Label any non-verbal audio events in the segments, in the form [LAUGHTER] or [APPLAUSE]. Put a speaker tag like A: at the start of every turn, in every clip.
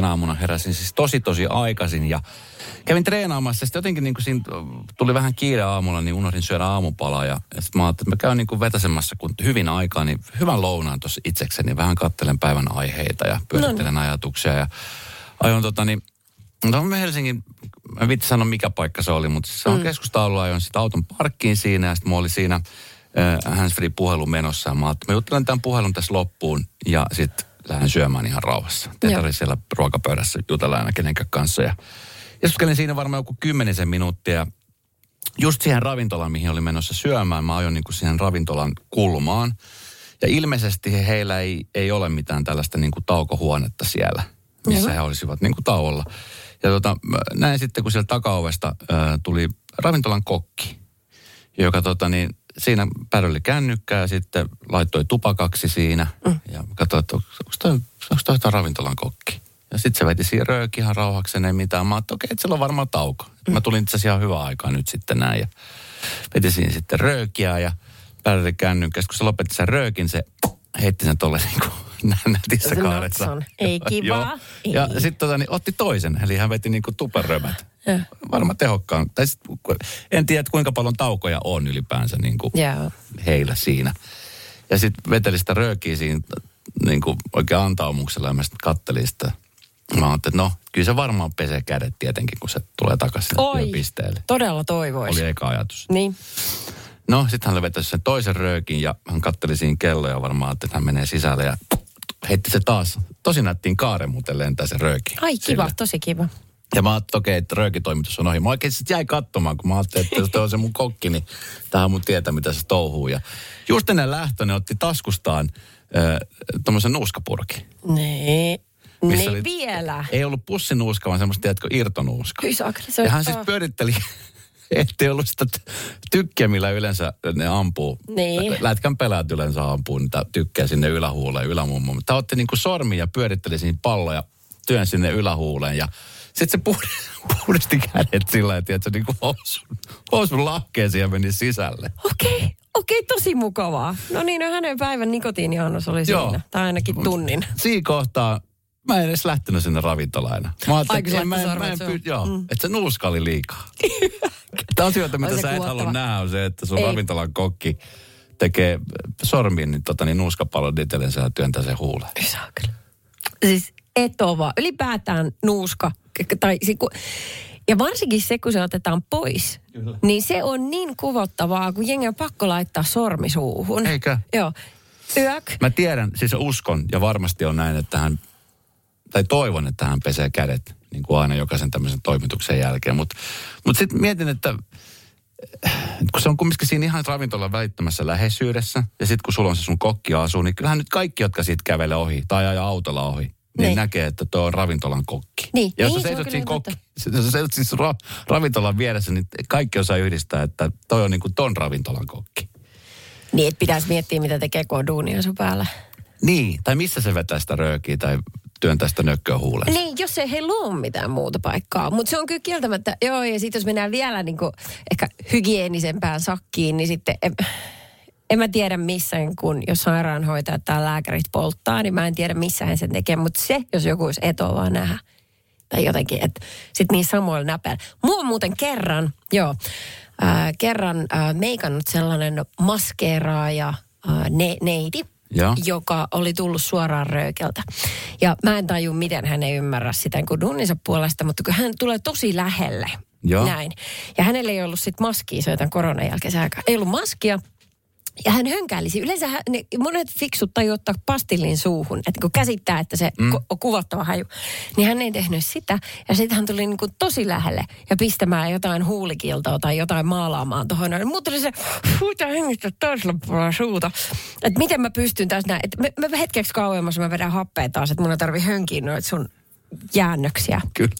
A: Tänä aamuna heräsin siis tosi tosi aikaisin ja kävin treenaamassa. Sitten jotenkin niin kuin siinä tuli vähän kiire aamulla, niin unohdin syödä aamupalaa. Ja, ja sitten mä ajattelin, että mä käyn niin kuin vetäsemässä kun hyvin aikaa, niin hyvän lounaan tuossa itsekseni. Vähän kattelen päivän aiheita ja pyörittelen ajatuksia. Ja ajoin tota niin, no me Helsingin, mä vitsi sanoa mikä paikka se oli, mutta se on mm. keskustaululla, ajoin sitten auton parkkiin siinä ja sitten mä olin siinä handsfree puhelu menossa. Mä ajattelin, mä juttelen tämän puhelun tässä loppuun ja sitten lähden syömään ihan rauhassa. Te
B: Joo.
A: oli siellä ruokapöydässä jutella aina kenenkään kanssa. Ja istuskelin siinä varmaan joku kymmenisen minuuttia. Just siihen ravintolaan, mihin oli menossa syömään, mä ajoin niin kuin siihen ravintolan kulmaan. Ja ilmeisesti he- heillä ei, ei ole mitään tällaista niin kuin taukohuonetta siellä, missä
B: Joo.
A: he olisivat niin kuin tauolla. Ja tota, näin sitten, kun siellä takaovesta äh, tuli ravintolan kokki, joka tota niin, siinä päröli kännykkää ja sitten laittoi tupakaksi siinä. Mm. Ja mä katsoin, että onko toi, onko toi, ravintolan kokki. Ja sitten se veti siihen rööki ihan rauhakseen, ei mitään. Mä ajattelin, okei, että sillä on varmaan tauko. Mm. Mä tulin itse asiassa ihan hyvää aikaa nyt sitten näin. Ja veti siinä sitten röökiä ja päröli kännykkää. Kun se lopetti sen röökin, se heitti sen tuolle niin kuin nätissä kaaressa.
B: Ei [LAUGHS] kivaa.
A: Joo. Ja
B: Ei.
A: sitten tota, niin otti toisen, eli hän veti niin kuin tuperömät.
B: Joo.
A: Varmaan tehokkaan. Tai sit, en tiedä, kuinka paljon taukoja on ylipäänsä niin kuin
B: Joo.
A: heillä siinä. Ja sitten veteli sitä röökiä siinä niin kuin oikein antaumuksella ja mä sitten kattelin sitä. Mä ajattelin, että no, kyllä se varmaan pesee kädet tietenkin, kun se tulee takaisin
B: Oi,
A: työpisteelle.
B: todella toivoisi.
A: Oli eka ajatus.
B: Niin.
A: No, sitten hän vetäisi sen toisen röökin ja hän katteli siinä kelloja varmaan, että hän menee sisälle ja heitti se taas. Tosi nättiin kaaren muuten lentää se rööki.
B: Ai kiva,
A: sille.
B: tosi kiva.
A: Ja mä ajattelin, okei, että röökitoimitus on ohi. Mä oikein sitten jäin katsomaan, kun mä ajattelin, että jos toi on se mun kokki, niin tähän mun tietää, mitä se touhuu. Ja just ennen lähtö ne otti taskustaan äh, tommosen nuuskapurkin.
B: Nee.
A: Missä
B: Niin
A: oli-
B: vielä.
A: Ei ollut pussinuuska, vaan semmoista, tiedätkö, irtonuuska.
B: Saakeli, se
A: Ja
B: on-
A: hän siis pyöritteli, [LAUGHS] ettei ollut sitä tykkiä, millä yleensä ne ampuu.
B: Niin.
A: Lätkän pelaat yleensä ampuu niitä tykkää sinne ylähuuleen, ylämummoon. Mutta Tämä otti niinku sormi ja pyöritteli siinä palloja, työn sinne ylähuuleen ja sitten se puhdisti, [LAUGHS] puhdisti kädet sillä tavalla, että se niinku housun, housun lahkeeseen ja meni sisälle.
B: Okei, okei, tosi mukavaa. No niin, no hänen päivän nikotiiniannos oli
A: Joo.
B: siinä. Tai ainakin tunnin.
A: Siinä kohtaa mä en edes lähtenyt sinne ravintolaan. enää. Mä ajattelin, että mä, en- mä en,
B: sormet
A: py-
B: suuhun.
A: joo,
B: Mm.
A: että se nuuska oli liikaa. [LAUGHS] Tämä asioita, mitä sä et
B: kuvottava.
A: halua nähdä, on se, että sun
B: Ei.
A: ravintolan kokki tekee sormiin niin, tota, niin nuuskapallon itsellensä ja työntää sen huuleen.
B: Saakeli. Siis etova. Ylipäätään nuuska. Tai, ja varsinkin se, kun se otetaan pois, Kyllä. niin se on niin kuvottavaa, kun jengi on pakko laittaa sormi suuhun.
A: Eikö?
B: Joo. Yök.
A: Mä tiedän, siis uskon ja varmasti on näin, että hän, tai toivon, että hän pesee kädet niin kuin aina jokaisen tämmöisen toimituksen jälkeen. Mutta mut, mut sitten mietin, että äh, kun se on kumminkin siinä ihan ravintolan välittömässä läheisyydessä, ja sitten kun sulla on se sun kokki asuu, niin kyllähän nyt kaikki, jotka siitä kävelee ohi tai ajaa autolla ohi, niin,
B: Niin.
A: näkee, että tuo on ravintolan kokki.
B: Niin,
A: ja jos
B: niin, [LAUGHS]
A: sä seisot siinä
B: totta.
A: kokki, jos sä seisot siis ra- ravintolan vieressä, niin kaikki osaa yhdistää, että toi on niin kuin ton ravintolan kokki.
B: Niin, että pitäisi miettiä, mitä tekee, kun on duunia sun päällä.
A: Niin, tai missä se vetää sitä röökiä tai työntää sitä nökköä huuleen.
B: Niin, jos ei heillä ole mitään muuta paikkaa. Mutta se on kyllä kieltämättä, joo, ja sitten jos mennään vielä niinku ehkä hygienisempään sakkiin, niin sitten en, en mä tiedä missä, kun jos sairaanhoitajat tai lääkärit polttaa, niin mä en tiedä missä he sen tekee. Mutta se, jos joku olisi etoa vaan nähdä. Tai jotenkin, että sitten niin samoilla näpäillä. Mua muuten kerran, joo, äh, kerran äh, meikannut sellainen maskeeraaja äh, ne, neiti,
A: Joo.
B: joka oli tullut suoraan röökeltä. Ja mä en taju, miten hän ei ymmärrä sitä kuin dunninsa puolesta, mutta kun hän tulee tosi lähelle.
A: Joo.
B: Näin. Ja hänellä ei ollut sit maskia, se koronan jälkeisen aikaa. Ei ollut maskia. Ja hän hönkäilisi. Yleensä hän, ne, monet fiksut tajuu ottaa pastillin suuhun, että kun käsittää, että se mm. on kuvottava haju. Niin hän ei tehnyt sitä. Ja sitten hän tuli niin kuin tosi lähelle ja pistämään jotain huulikiltoa tai jotain maalaamaan tuohon. Mutta tuli se, huuta hengistä toisella puolella suuta. Että miten mä pystyn tässä näin. Että me, me hetkeksi kauemmas mä vedän happea taas, että mun ei tarvi hönkiä noita sun jäännöksiä.
A: Kyllä.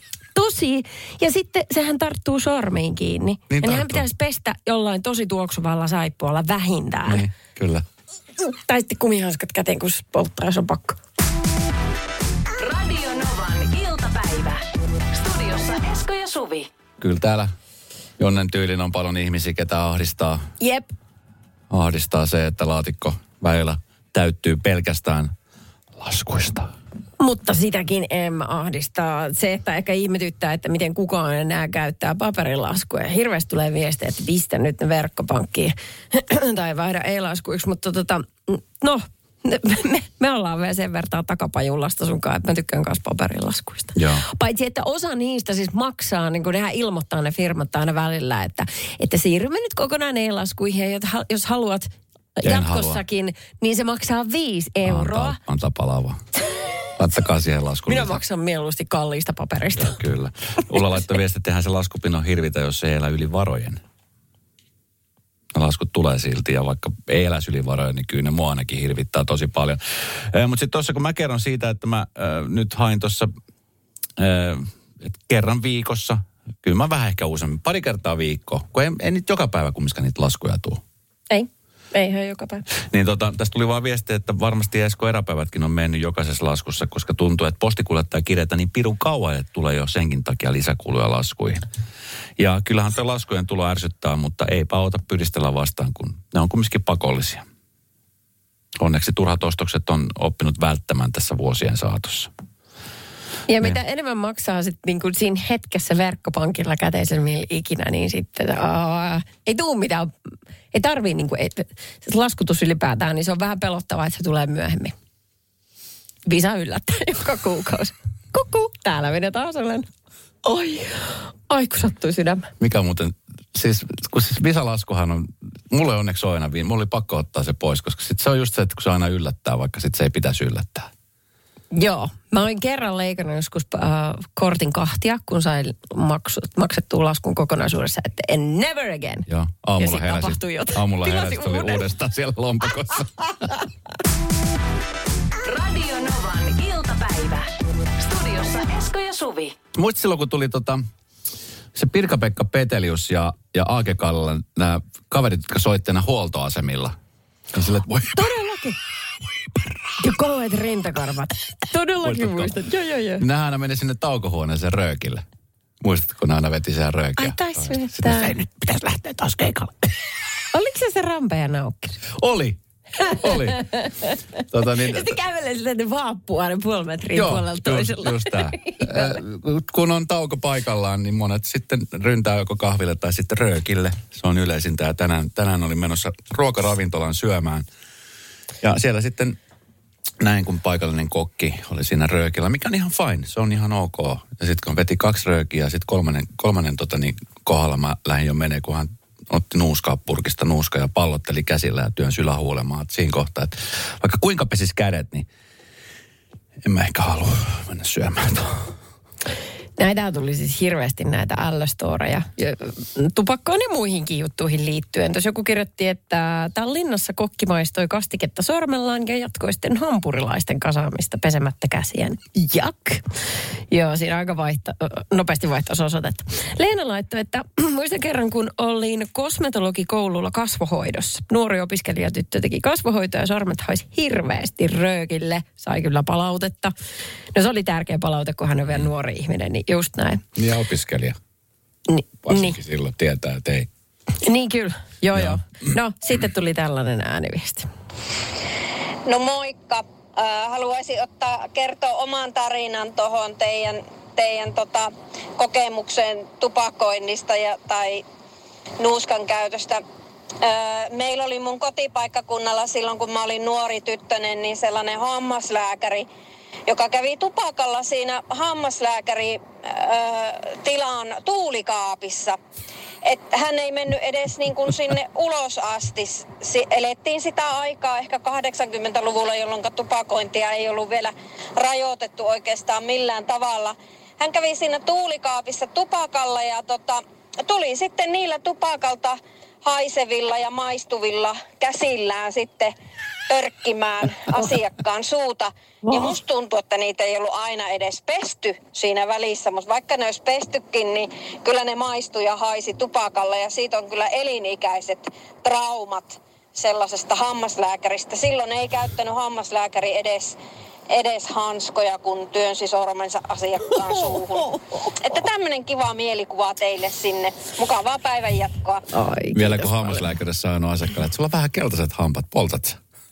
B: Tosi. Ja sitten sehän tarttuu sormiin kiinni.
A: Niin
B: ja nehän
A: tarttuu.
B: pitäisi pestä jollain tosi tuoksuvalla saippualla vähintään.
A: Niin, kyllä.
B: Tai sitten kumihanskat käteen, kun polttaa, jos on pakko.
C: Radio Novan iltapäivä. Studiossa Esko ja Suvi.
A: Kyllä täällä Jonnen tyylin on paljon ihmisiä, ketä ahdistaa,
B: Jep.
A: ahdistaa se, että laatikko väillä täyttyy pelkästään laskuista.
B: Mutta sitäkin en mä ahdistaa. Se, että ehkä ihmetyttää, että miten kukaan enää käyttää paperilaskuja. Hirveästi tulee viestejä, että pistä nyt ne verkkopankkiin [CLEARS THROAT] tai vaihda e-laskuiksi. Mutta tota, no, me, me ollaan vielä sen verran takapajulasta sunkaan, että mä tykkään myös paperilaskuista.
A: Joo.
B: Paitsi, että osa niistä siis maksaa, niin kuin nehän ilmoittaa ne firmat aina välillä, että, että siirrymme nyt kokonaan e-laskuihin. Jos haluat
A: En
B: jatkossakin, niin se maksaa viisi euroa.
A: Antaa, antaa palavaa. Laittakaa siihen laskuun.
B: Minä maksan mieluusti kalliista paperista.
A: Kyllä. Ulla laittoi viesti, että eihän se laskupino hirvitä, jos ei elä yli varojen. Ne Laskut tulee silti ja vaikka ei eläisi yli varojen, niin kyllä ne mua ainakin hirvittää tosi paljon. Mutta sitten tuossa kun mä kerron siitä, että mä äh, nyt hain tuossa äh, kerran viikossa, kyllä mä vähän ehkä useammin, pari kertaa viikko, kun ei, ei nyt joka päivä kumminkaan niitä laskuja tule.
B: Ei, eihän joka päivä.
A: Niin tota, tästä tuli vaan viesti, että varmasti Esko eräpäivätkin on mennyt jokaisessa laskussa, koska tuntuu, että postikuljettaja kirjata niin pirun kauan, että tulee jo senkin takia lisäkuluja laskuihin. Ja kyllähän tämä laskujen tulo ärsyttää, mutta eipä ota pyristellä vastaan, kun ne on kumminkin pakollisia. Onneksi turhat ostokset on oppinut välttämään tässä vuosien saatossa.
B: Ja mitä enemmän maksaa sit niinku siinä hetkessä verkkopankilla käteisellä millä ikinä, niin sitten aa, ei tuu mitään. Ei tarvii, niinku, et, se laskutus ylipäätään, niin se on vähän pelottavaa, että se tulee myöhemmin. Visa yllättää joka kuukausi. Kuku, täällä minä taas olen. Oi, ai kun sattui sydämä.
A: Mikä muuten, siis kun siis visalaskuhan on, mulle onneksi on aina, mulla oli pakko ottaa se pois, koska sit se on just se, että kun se aina yllättää, vaikka sit se ei pitäisi yllättää.
B: Joo. Mä olin kerran leikannut joskus äh, kortin kahtia, kun sain maksu, maksettua laskun kokonaisuudessa, että en never again.
A: Joo,
B: Ja
A: aamulla
B: sit
A: heräsi.
B: tapahtui jotain.
A: Aamulla
B: Tilasin
A: heräsi, oli
B: uuden.
A: uudestaan siellä lompakossa.
C: Radio Novan iltapäivä. Studiossa Esko ja Suvi.
A: Muistat silloin, kun tuli tota, se Pirka-Pekka Petelius ja, ja Aake Kallala, nämä kaverit, jotka soitti huoltoasemilla. Ja sille, että voi,
B: Todellakin. Kauheat rintakarvat. Todellakin muistan. Joo, joo, joo.
A: Nehän aina meni sinne taukohuoneeseen röökille. Muistatko, kun aina veti siellä röökiä?
B: Ai taisi
A: Sitten
B: vettää.
A: se, ei nyt pitäisi lähteä taas keikalle. [LAUGHS]
B: Oliko se se rampe ja naukki?
A: Oli. Oli. tota, niin,
B: sitten kävelee siltä vaappua aina puoli metriä puolella toisella.
A: Just, just tää. [LAUGHS] Kun on tauko paikallaan, niin monet sitten ryntää joko kahville tai sitten röökille. Se on yleisintä ja tänään, tänään olin menossa ruokaravintolan syömään. Ja siellä sitten näin, kun paikallinen kokki oli siinä röökillä, mikä on ihan fine, se on ihan ok. Ja sitten kun veti kaksi röökiä ja sitten kolmannen, kolmannen tota, niin kohdalla mä lähdin jo menee, kun hän otti nuuskaa purkista nuuska ja pallotteli käsillä ja työn sylähuulemaan. Et siinä kohtaa, että vaikka kuinka pesis kädet, niin en mä ehkä halua mennä syömään tuohon.
B: Näitä tuli siis hirveästi näitä ällöstoreja ja tupakkaan ja muihinkin juttuihin liittyen. Tuossa joku kirjoitti, että Tallinnassa kokki maistoi kastiketta sormellaan ja jatkoi sitten hampurilaisten kasaamista pesemättä käsiään. Jak! Joo, siinä aika vaihto, nopeasti vaihtoisi osoitetta. Leena laittoi, että [CLEARS THROAT] muistan kerran, kun olin kosmetologikoululla kasvohoidossa. Nuori opiskelijatyttö teki kasvohoitoa ja sormet haisi hirveästi röökille. Sai kyllä palautetta. No se oli tärkeä palaute, kun hän on vielä nuori ihminen, niin just näin.
A: Ja opiskelija
B: Ni,
A: varsinkin
B: niin,
A: silloin tietää, että ei.
B: niin kyllä, joo
A: Joo.
B: joo. No sitten tuli tällainen ääniviesti.
D: No moikka. Haluaisin ottaa, kertoa oman tarinan tuohon teidän, teidän tota, kokemukseen tupakoinnista ja, tai nuuskan käytöstä. Meillä oli mun kotipaikkakunnalla silloin, kun mä olin nuori tyttönen, niin sellainen hammaslääkäri, joka kävi tupakalla siinä hammaslääkäri äh, tilan tuulikaapissa. että hän ei mennyt edes niin kuin sinne ulos asti. Si- elettiin sitä aikaa ehkä 80-luvulla, jolloin tupakointia ei ollut vielä rajoitettu oikeastaan millään tavalla. Hän kävi siinä tuulikaapissa tupakalla ja tota, tuli sitten niillä tupakalta haisevilla ja maistuvilla käsillään sitten pörkkimään [LAUGHS] asiakkaan suuta. Ja musta tuntuu, että niitä ei ollut aina edes pesty siinä välissä, mutta vaikka ne olisi pestykin, niin kyllä ne maistui ja haisi tupakalle ja siitä on kyllä elinikäiset traumat sellaisesta hammaslääkäristä. Silloin ei käyttänyt hammaslääkäri edes edes hanskoja, kun työnsi sormensa asiakkaan suuhun. [LAUGHS] Että tämmöinen kiva mielikuva teille sinne. Mukavaa päivänjatkoa.
B: Ai,
A: Vielä kun hammaslääkäri sanoo asiakkaalle, että sulla on vähän keltaiset hampaat, poltat?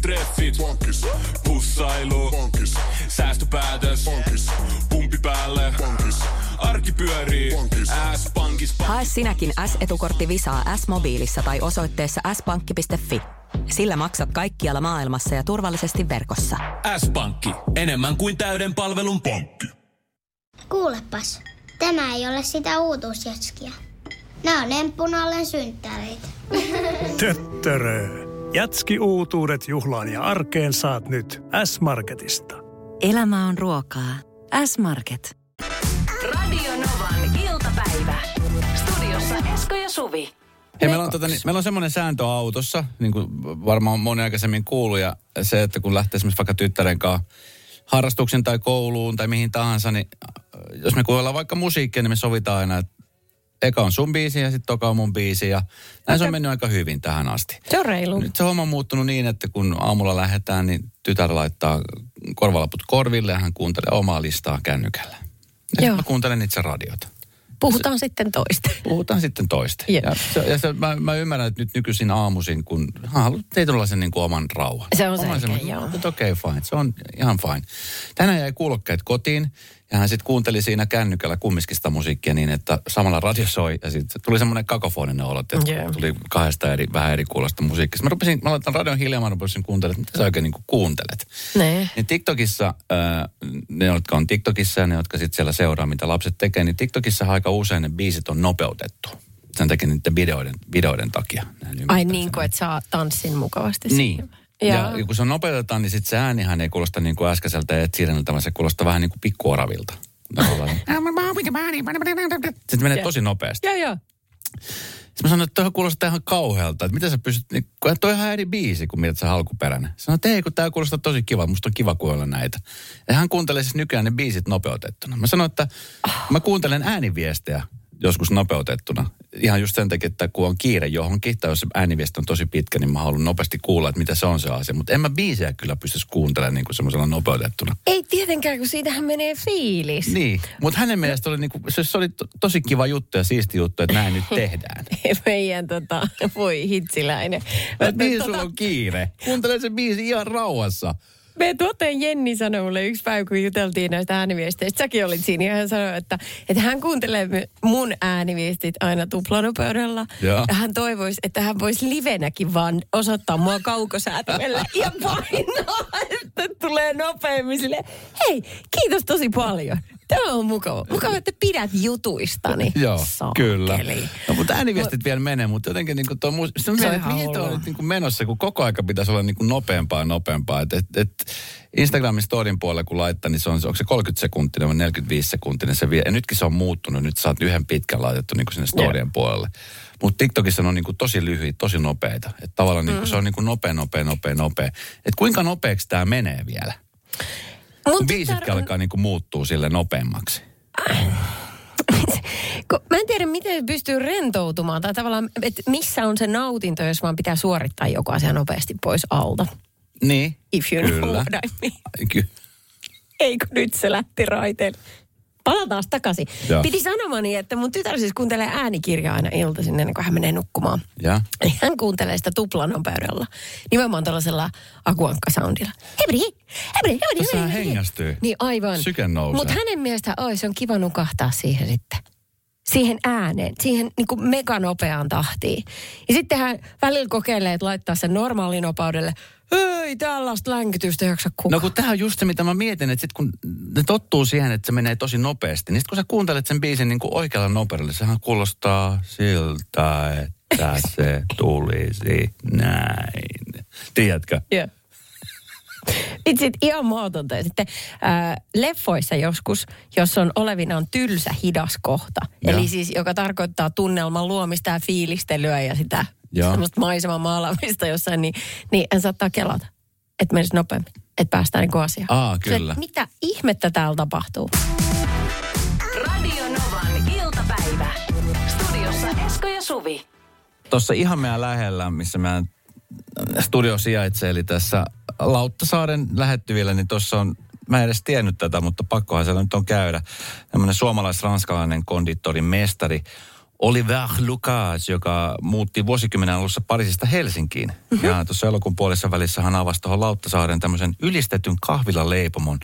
E: Ensitreffit. Bonkis. Pussailu. Bonkis. Säästöpäätös. Bonkis. Pumpi päälle. Bonkis. Arki pyörii. Bonkis. S-pankis.
F: Hae sinäkin S-etukortti Visaa S-mobiilissa tai osoitteessa s-pankki.fi. Sillä maksat kaikkialla maailmassa ja turvallisesti verkossa.
E: S-pankki. Enemmän kuin täyden palvelun pankki.
G: Kuulepas, tämä ei ole sitä uutuusjatskia. Nämä on emppunallen synttäreitä.
H: Töttörö. Jatski uutuudet juhlaan ja arkeen saat nyt S-Marketista.
F: Elämä on ruokaa. S-Market.
C: Radio Novan iltapäivä. Studiossa Esko ja Suvi.
A: Hei, meillä on, tota, niin, meillä on semmoinen sääntö autossa, niin kuin varmaan moni aikaisemmin kuuluu, ja se, että kun lähtee esimerkiksi vaikka tyttären kanssa harrastuksen tai kouluun tai mihin tahansa, niin äh, jos me kuunnellaan vaikka musiikkia, niin me sovitaan aina, että eka on sun biisi ja sitten toka on mun biisi, ja näin se on mennyt aika hyvin tähän asti.
B: Se on reilu.
A: Nyt se homma on muuttunut niin, että kun aamulla lähdetään, niin tytär laittaa korvalaput korville ja hän kuuntelee omaa listaa kännykällä. Ja
B: Joo.
A: mä kuuntelen itse radiota.
B: Puhutaan sitten toista. [LAUGHS]
A: Puhutaan sitten toista.
B: Joo.
A: Ja, se, ja se, mä, mä, ymmärrän, että nyt nykyisin aamuisin, kun hän haluaa tietynlaisen niin kuin oman rauhan.
B: Se on selkeä, joo.
A: Okei, okay, fine. Se on ihan fine. Tänään jäi kuulokkeet kotiin ja hän sitten kuunteli siinä kännykällä kummiskista musiikkia niin, että samalla radio soi ja sitten tuli semmoinen kakofoninen olo, että
B: Joo.
A: tuli kahdesta eri, vähän eri kuulosta musiikkia. Mä rupesin, mä laitan radion hiljaa, mä rupesin kuuntelemaan, että mitä sä oikein niin kuuntelet.
B: Ne.
A: Niin TikTokissa, äh, ne jotka on TikTokissa ja ne jotka sitten siellä seuraa, mitä lapset tekee, niin TikTokissa aika usein ne biisit on nopeutettu. Sen takia niiden videoiden, videoiden takia.
B: Ai niin kuin, että saa tanssin mukavasti.
A: Niin.
B: siinä.
A: Ja,
B: Ja,
A: kun se nopeutetaan, niin sitten se äänihän ei kuulosta niin kuin äskeiseltä Ed Sheeranilta, vaan se kuulostaa vähän niin kuin pikkuoravilta. [LAUGHS] Sitten menee tosi nopeasti.
B: joo, joo.
A: Sitten mä sanoin, että toi kuulostaa ihan kauhealta. Että miten sä pystyt, niin, kun toi on ihan eri biisi kuin mitä se alkuperäinen. Sanoin, että ei, kun tää kuulostaa tosi kiva, musta on kiva kuulla näitä. Ja hän kuuntelee siis nykyään ne biisit nopeutettuna. Mä sanoin, että mä kuuntelen ääniviestejä joskus nopeutettuna. Ihan just sen takia, että kun on kiire johonkin, tai jos se ääniviesti on tosi pitkä, niin mä haluan nopeasti kuulla, että mitä se on se asia. Mutta en mä biisejä kyllä pystyisi kuuntelemaan niin kuin semmoisella nopeutettuna.
B: Ei tietenkään, kun siitähän menee fiilis.
A: Niin, mutta hänen mielestä oli, niinku, se, se oli to, tosi kiva juttu ja siisti juttu, että näin nyt tehdään. [LAUGHS]
B: Meidän tota, voi hitsiläinen.
A: Että mihin sulla on kiire? Kuuntele se biisi ihan rauhassa.
B: Me tuotteen Jenni sanoi mulle yksi päivä, kun juteltiin näistä ääniviesteistä. Säkin olit siinä ja hän sanoi, että, että hän kuuntelee mun ääniviestit aina tuplanopeudella.
A: Joo.
B: Ja hän toivoisi, että hän voisi livenäkin vaan osoittaa mua kaukosäätimellä [LAUGHS] ja painaa, että tulee nopeammin sille. Hei, kiitos tosi paljon. Tämä on mukava. Mukava, että pidät jutuistani.
A: Joo,
B: Saakeli.
A: kyllä. No, mutta ääniviestit vielä menee, mutta jotenkin niin kuin tuo mihin tuo on
B: hullua.
A: nyt niin kuin menossa, kun koko aika pitäisi olla niin kuin nopeampaa ja nopeampaa. Et, et, et Instagramin storin puolella kun laittaa, niin se on, onko se 30 sekuntinen vai 45 sekuntinen se vie. Ja nytkin se on muuttunut, nyt sä oot yhden pitkän laitettu niin kuin sinne storien puolelle. Mutta TikTokissa ne on niin kuin tosi lyhyitä, tosi nopeita. Että tavallaan niin kuin se on niin kuin nopea, nopea, nopea, nopea. Että kuinka nopeaksi tämä menee vielä?
B: Mun
A: biisitkin
B: tytär
A: alkaa niin kuin muuttuu sille nopeammaksi.
B: Mä en tiedä, miten pystyy rentoutumaan tai tavallaan, että missä on se nautinto, jos vaan pitää suorittaa joku asia nopeasti pois alta.
A: Niin,
B: If you know
A: kyllä.
B: what I mean.
A: Ky-
B: Eikö nyt se lähti raiteille? Palataan takaisin.
A: Joo.
B: Piti sanomani, että mun tytär siis kuuntelee äänikirjaa aina iltaisin ennen kuin hän menee nukkumaan.
A: ja.
B: Eli hän kuuntelee sitä tuplanopeudella. Nimenomaan tällaisella akuankkasoundilla. Hebri, hebri, hebri,
A: Tässä hän
B: hebri.
A: hengästyy.
B: Niin aivan.
A: Syke nousee.
B: Mutta hänen mielestä oi, se on kiva nukahtaa siihen sitten. Siihen ääneen, siihen niin kuin meganopeaan tahtiin. Ja sitten hän välillä kokeilee, että laittaa sen normaalinopeudelle. Ei tällaista länkytystä jaksa kukaan.
A: No kun tämähän on just se, mitä mä mietin, että sit kun ne tottuu siihen, että se menee tosi nopeasti, niin sit kun sä kuuntelet sen biisin niin kuin oikealla nopeudella, sehän kuulostaa siltä, että [LAUGHS] se tulisi näin. Tiedätkö?
B: Joo. Itse ihan mahdotonta. Ja sitten äh, leffoissa joskus, jos on olevinaan tylsä hidas kohta,
A: Joo.
B: eli siis joka tarkoittaa tunnelman luomista ja fiilistelyä ja sitä
A: Joo.
B: semmoista maiseman maalaamista jossain, niin, niin en saattaa kelata, että menisi nopeammin, että päästään niin asiaan.
A: Aa,
B: Se,
A: kyllä.
B: että mitä ihmettä täällä tapahtuu?
C: Radio Novan iltapäivä. Studiossa Esko ja Suvi.
A: Tuossa ihan meidän lähellä, missä meidän studio sijaitsee, eli tässä Lauttasaaren lähettyvillä, niin tuossa on, mä en edes tiennyt tätä, mutta pakkohan siellä nyt on käydä, tämmöinen suomalais-ranskalainen konditorin mestari, Oliver Lucas, joka muutti vuosikymmenen alussa Pariisista Helsinkiin. Mm-hmm. Ja tuossa elokuun puolessa välissä hän avasi tuohon Lauttasaaren tämmöisen ylistetyn kahvilaleipomon,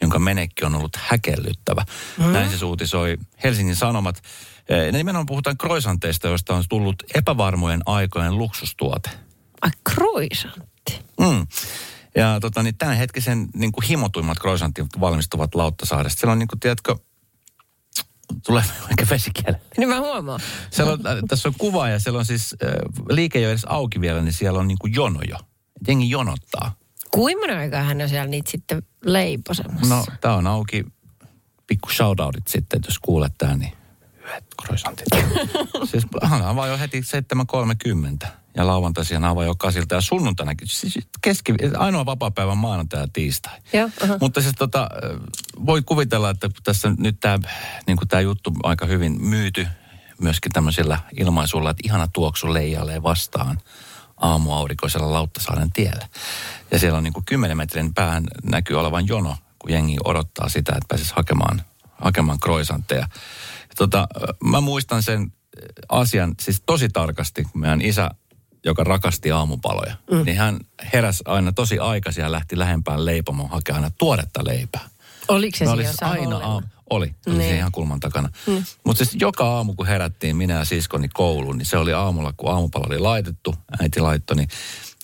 A: jonka menekki on ollut häkellyttävä. Mm-hmm. Näin siis uutisoi Helsingin Sanomat. Eh, Nimenomaan puhutaan kroisanteista, joista on tullut epävarmojen aikojen luksustuote.
B: Ai croissantti.
A: Mm. Ja tota, niin tämänhetkisen niin kuin himotuimmat croissantit valmistuvat Lauttasaaresta. Siellä on, niin kuin, tiedätkö, tulee ehkä vesikielellä.
B: Niin mä huomaan.
A: Siellä on, äh, tässä on kuva ja siellä on siis, äh, liike ei ole edes auki vielä, niin siellä on niin kuin jono jo. Jengi jonottaa.
B: Kuinka aikaa hän on siellä niitä sitten leiposemassa?
A: No, tää on auki. Pikku shoutoutit sitten, jos kuulet tää, niin yhdet croissantit. [LAUGHS] siis hän avaa jo heti 7.30 ja lauantaisin avaa jo kasilta ja sunnuntainakin. Siis keski, ainoa vapaa-päivä on maanantai ja tiistai.
B: Joo, aha.
A: Mutta siis tota, voi kuvitella, että tässä nyt tämä niin tää juttu aika hyvin myyty myöskin tämmöisillä ilmaisuilla, että ihana tuoksu leijailee vastaan aamuaurinkoisella Lauttasaaren tiellä. Ja siellä on niin kuin 10 metrin päähän näkyy olevan jono, kun jengi odottaa sitä, että pääsisi hakemaan, hakemaan kroisantteja. Ja Tota, mä muistan sen asian siis tosi tarkasti, kun meidän isä, joka rakasti aamupaloja, mm. niin hän heräsi aina tosi aikaisin ja lähti lähempään leipomoon hakemaan aina tuoretta leipää.
B: Oliko se siinä
A: aina aamu, oli, oli
B: Niin.
A: ihan kulman takana. Mm. Mutta siis joka aamu, kun herättiin minä ja siskoni kouluun, niin se oli aamulla, kun aamupala oli laitettu, äiti laittoi, niin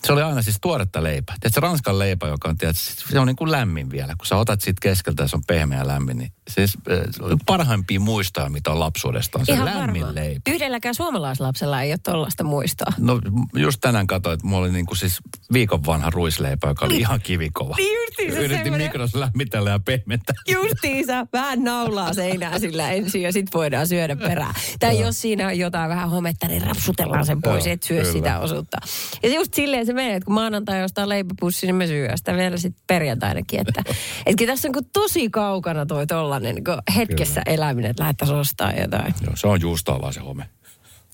A: se oli aina siis tuoretta leipää. Tiedätkö, ranskan leipä, joka on, tiedätkö, se on niin kuin lämmin vielä. Kun sä otat siitä keskeltä ja se on pehmeä ja lämmin, niin siis äh, parhaimpia muistoja, mitä on lapsuudesta, on se
B: Ihan
A: lämmin
B: varmaan.
A: leipä.
B: Yhdelläkään suomalaislapsella ei ole tollaista muistoa.
A: No just tänään katsoin, että mulla oli niin kuin siis viikon vanha ruisleipä, joka oli ihan kivikova.
B: Niin justiinsa
A: Yritin
B: semmoinen-
A: mikrossa lämmitellä ja pehmentää.
B: Justiinsa, vähän naulaa seinää sillä ensin ja sitten voidaan syödä perään. Tai jos siinä on jotain vähän hometta, niin rapsutellaan sen pois, et syö
A: kyllä.
B: sitä osuutta. Ja just silleen se menee, että kun maanantai ostaa leipäpussi, niin me syö sitä vielä sitten perjantainakin. Että, [LAUGHS] et kyllä tässä on kuin tosi kaukana toi tollanen niin hetkessä eläminen, että lähdettäisiin ostaa jotain.
A: Joo, se on juustoa vaan se home.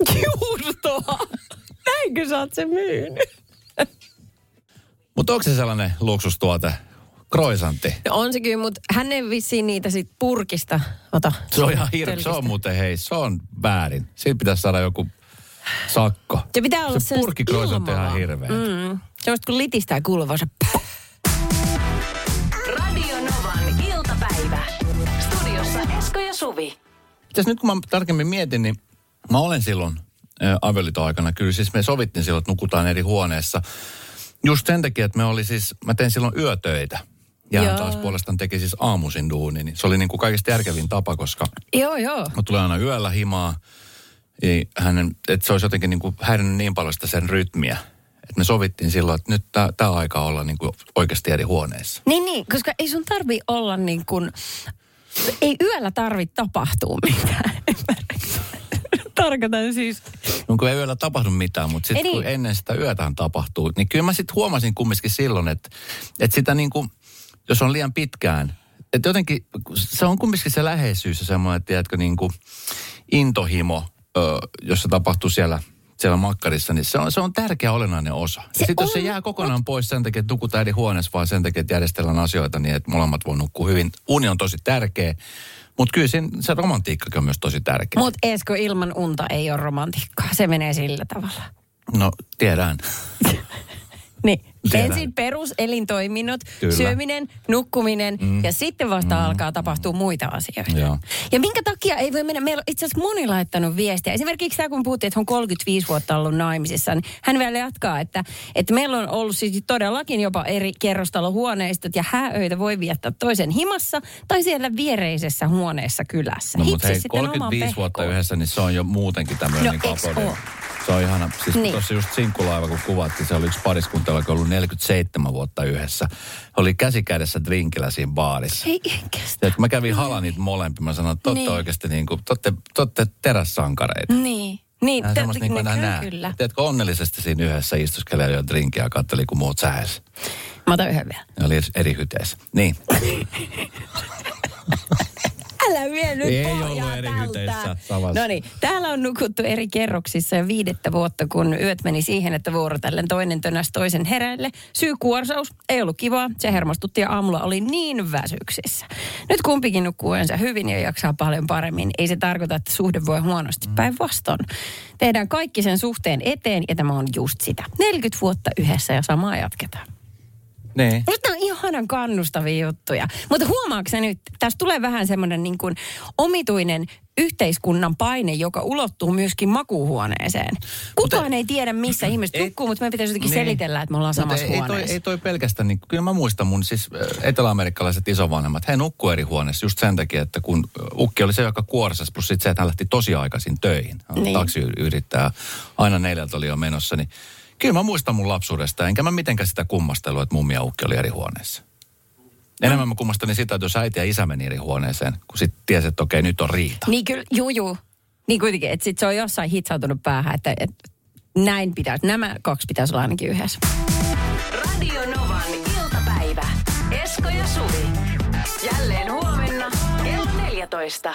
A: [LAUGHS]
B: Juustoa! Näinkö sä oot sen myynyt?
A: Mutta onko se sellainen luksustuote? Kroisantti.
B: No on se kyllä, mutta hän ei vissiin niitä sit purkista ota.
A: Se on ihan hirveä. Se on muuten, hei, se on väärin. Siitä pitäisi saada joku sakko.
B: Se pitää olla
A: se kroisantti on ihan hirveä.
B: Mm. Semmoista kun litistää kuuluvaa se...
C: Radio Novan iltapäivä. Studiossa Esko ja Suvi.
A: Itse nyt kun mä tarkemmin mietin, niin mä olen silloin avioliiton aikana, kyllä siis me sovittiin silloin, että nukutaan eri huoneessa. Just sen takia, että me oli siis, mä tein silloin yötöitä. Ja hän
B: Joo.
A: taas puolestaan teki siis aamuisin duuni, niin se oli niin kuin kaikista järkevin tapa, koska
B: Joo, joo.
A: mä tulee aina yöllä himaa. Ei, hänen, että se olisi jotenkin niin kuin häirinnyt niin paljon sitä sen rytmiä. Että me sovittiin silloin, että nyt tämä aika olla niin kuin oikeasti eri huoneessa.
B: Niin, niin, koska ei sun tarvi olla niin kuin... Ei yöllä tarvi tapahtua mitään. [LAUGHS] Tarkoitan siis...
A: No kun ei yöllä tapahdu mitään, mutta sitten kun
B: niin.
A: ennen sitä yötähän tapahtuu, niin kyllä mä sitten huomasin kumminkin silloin, että, että sitä niin kuin, jos on liian pitkään, että jotenkin se on kumminkin se läheisyys ja semmoinen, tiedätkö, niin kuin intohimo, ö, jos se tapahtuu siellä siellä makkarissa, niin se on, se on tärkeä olennainen osa. Se ja sitten jos se jää kokonaan pois sen takia, että nukutaan eri huoneessa, vaan sen takia, että järjestellään asioita niin, että molemmat voi nukkua hyvin. Uni on tosi tärkeä, mutta kyllä sen, se romantiikkakin on myös tosi tärkeä.
B: Mutta Esko, ilman unta ei ole romantiikkaa. Se menee sillä tavalla.
A: No, tiedän. [LAUGHS]
B: Niin.
A: Tiedän.
B: Ensin peruselintoiminnot,
A: Kyllä.
B: syöminen, nukkuminen
A: Mm.
B: ja sitten vasta mm. alkaa tapahtua muita asioita.
A: Joo.
B: Ja minkä takia ei voi mennä, meillä on itse asiassa moni laittanut viestiä. Esimerkiksi tämä, kun puhuttiin, että hän on 35 vuotta ollut naimisissa, niin hän vielä jatkaa, että, että meillä on ollut siis todellakin jopa eri kerrostalohuoneistot ja hääöitä voi viettää toisen himassa tai siellä viereisessä huoneessa kylässä.
A: No mutta hei,
B: sitten oman
A: 35 vuotta yhdessä, niin se on jo muutenkin tämmöinen
B: No,
A: niin? Se on ihana. Siis
B: Niin.
A: niin. tuossa just sinkkulaiva, kun kuvattiin, se oli yksi pariskunta, joka oli ollut 47 vuotta yhdessä. He oli käsi kädessä drinkillä siinä baarissa.
B: Ei.
A: Ja kun mä kävin halan niitä molempia, mä sanoin, että
B: Niin.
A: niin. oikeasti niin kuin, te olette, te olette terässankareita.
B: Niin. Niin,
A: Nämä
B: te-
A: niin kuin
B: kyllä,
A: näen.
B: kyllä.
A: Tiedätkö, onnellisesti siinä yhdessä istuskelee jo drinkiä ja katteli, kun muut sähes.
B: Mä otan yhden vielä.
A: Ne oli eri hyteissä. Niin. [LAUGHS]
B: Älä vie nyt
A: Ei ollut eri hyteissä.
B: No niin, täällä on nukuttu eri kerroksissa jo viidettä vuotta, kun yöt meni siihen, että vuorotellen toinen tönäs toisen hereille. Syy kuorsaus, ei ollut kivaa, se hermostutti ja aamulla oli niin väsyksissä. Nyt kumpikin nukkuu yönsä hyvin ja jaksaa paljon paremmin. Ei se tarkoita, että suhde voi huonosti. Päinvastoin. Tehdään kaikki sen suhteen eteen ja tämä on just sitä. 40 vuotta yhdessä ja samaa jatketaan.
A: Niin.
B: Nämä on ihanan kannustavia juttuja. Mutta huomaatko nyt, tässä tulee vähän semmoinen niin kuin omituinen yhteiskunnan paine, joka ulottuu myöskin makuuhuoneeseen. Kukaan ei tiedä, missä ihmiset
A: ei-
B: nukkuu, mutta me pitäisi jotenkin
A: Niin.
B: selitellä, että me ollaan
A: Mutta
B: samassa
A: ei, ei, toi,
B: huoneessa.
A: ei toi pelkästään, niin, kyllä mä muistan mun siis eteläamerikkalaiset isovanhemmat, he nukkuu eri huoneessa just sen takia, että kun ukki oli se, joka kuorsasi, plus sitten se, että hän lähti tosi aikaisin töihin.
B: Niin.
A: Taksiyrittäjä, aina neljältä oli jo menossa, niin kyllä mä muistan mun lapsuudesta, enkä mä mitenkään sitä kummastelua, että mummi ja ukki oli eri huoneessa. Enemmän mä kummastelin sitä, että jos äiti ja isä meni eri huoneeseen, kun sitten tiesi, että okei, nyt on riita.
B: Niin kyllä, juu, juu. Niin kuitenkin, että sit se on jossain hitsautunut päähän, että, että näin pitäisi, nämä kaksi pitäisi olla ainakin yhdessä.
C: Radio Novan iltapäivä. Esko ja Suvi. Jälleen huomenna kello 14.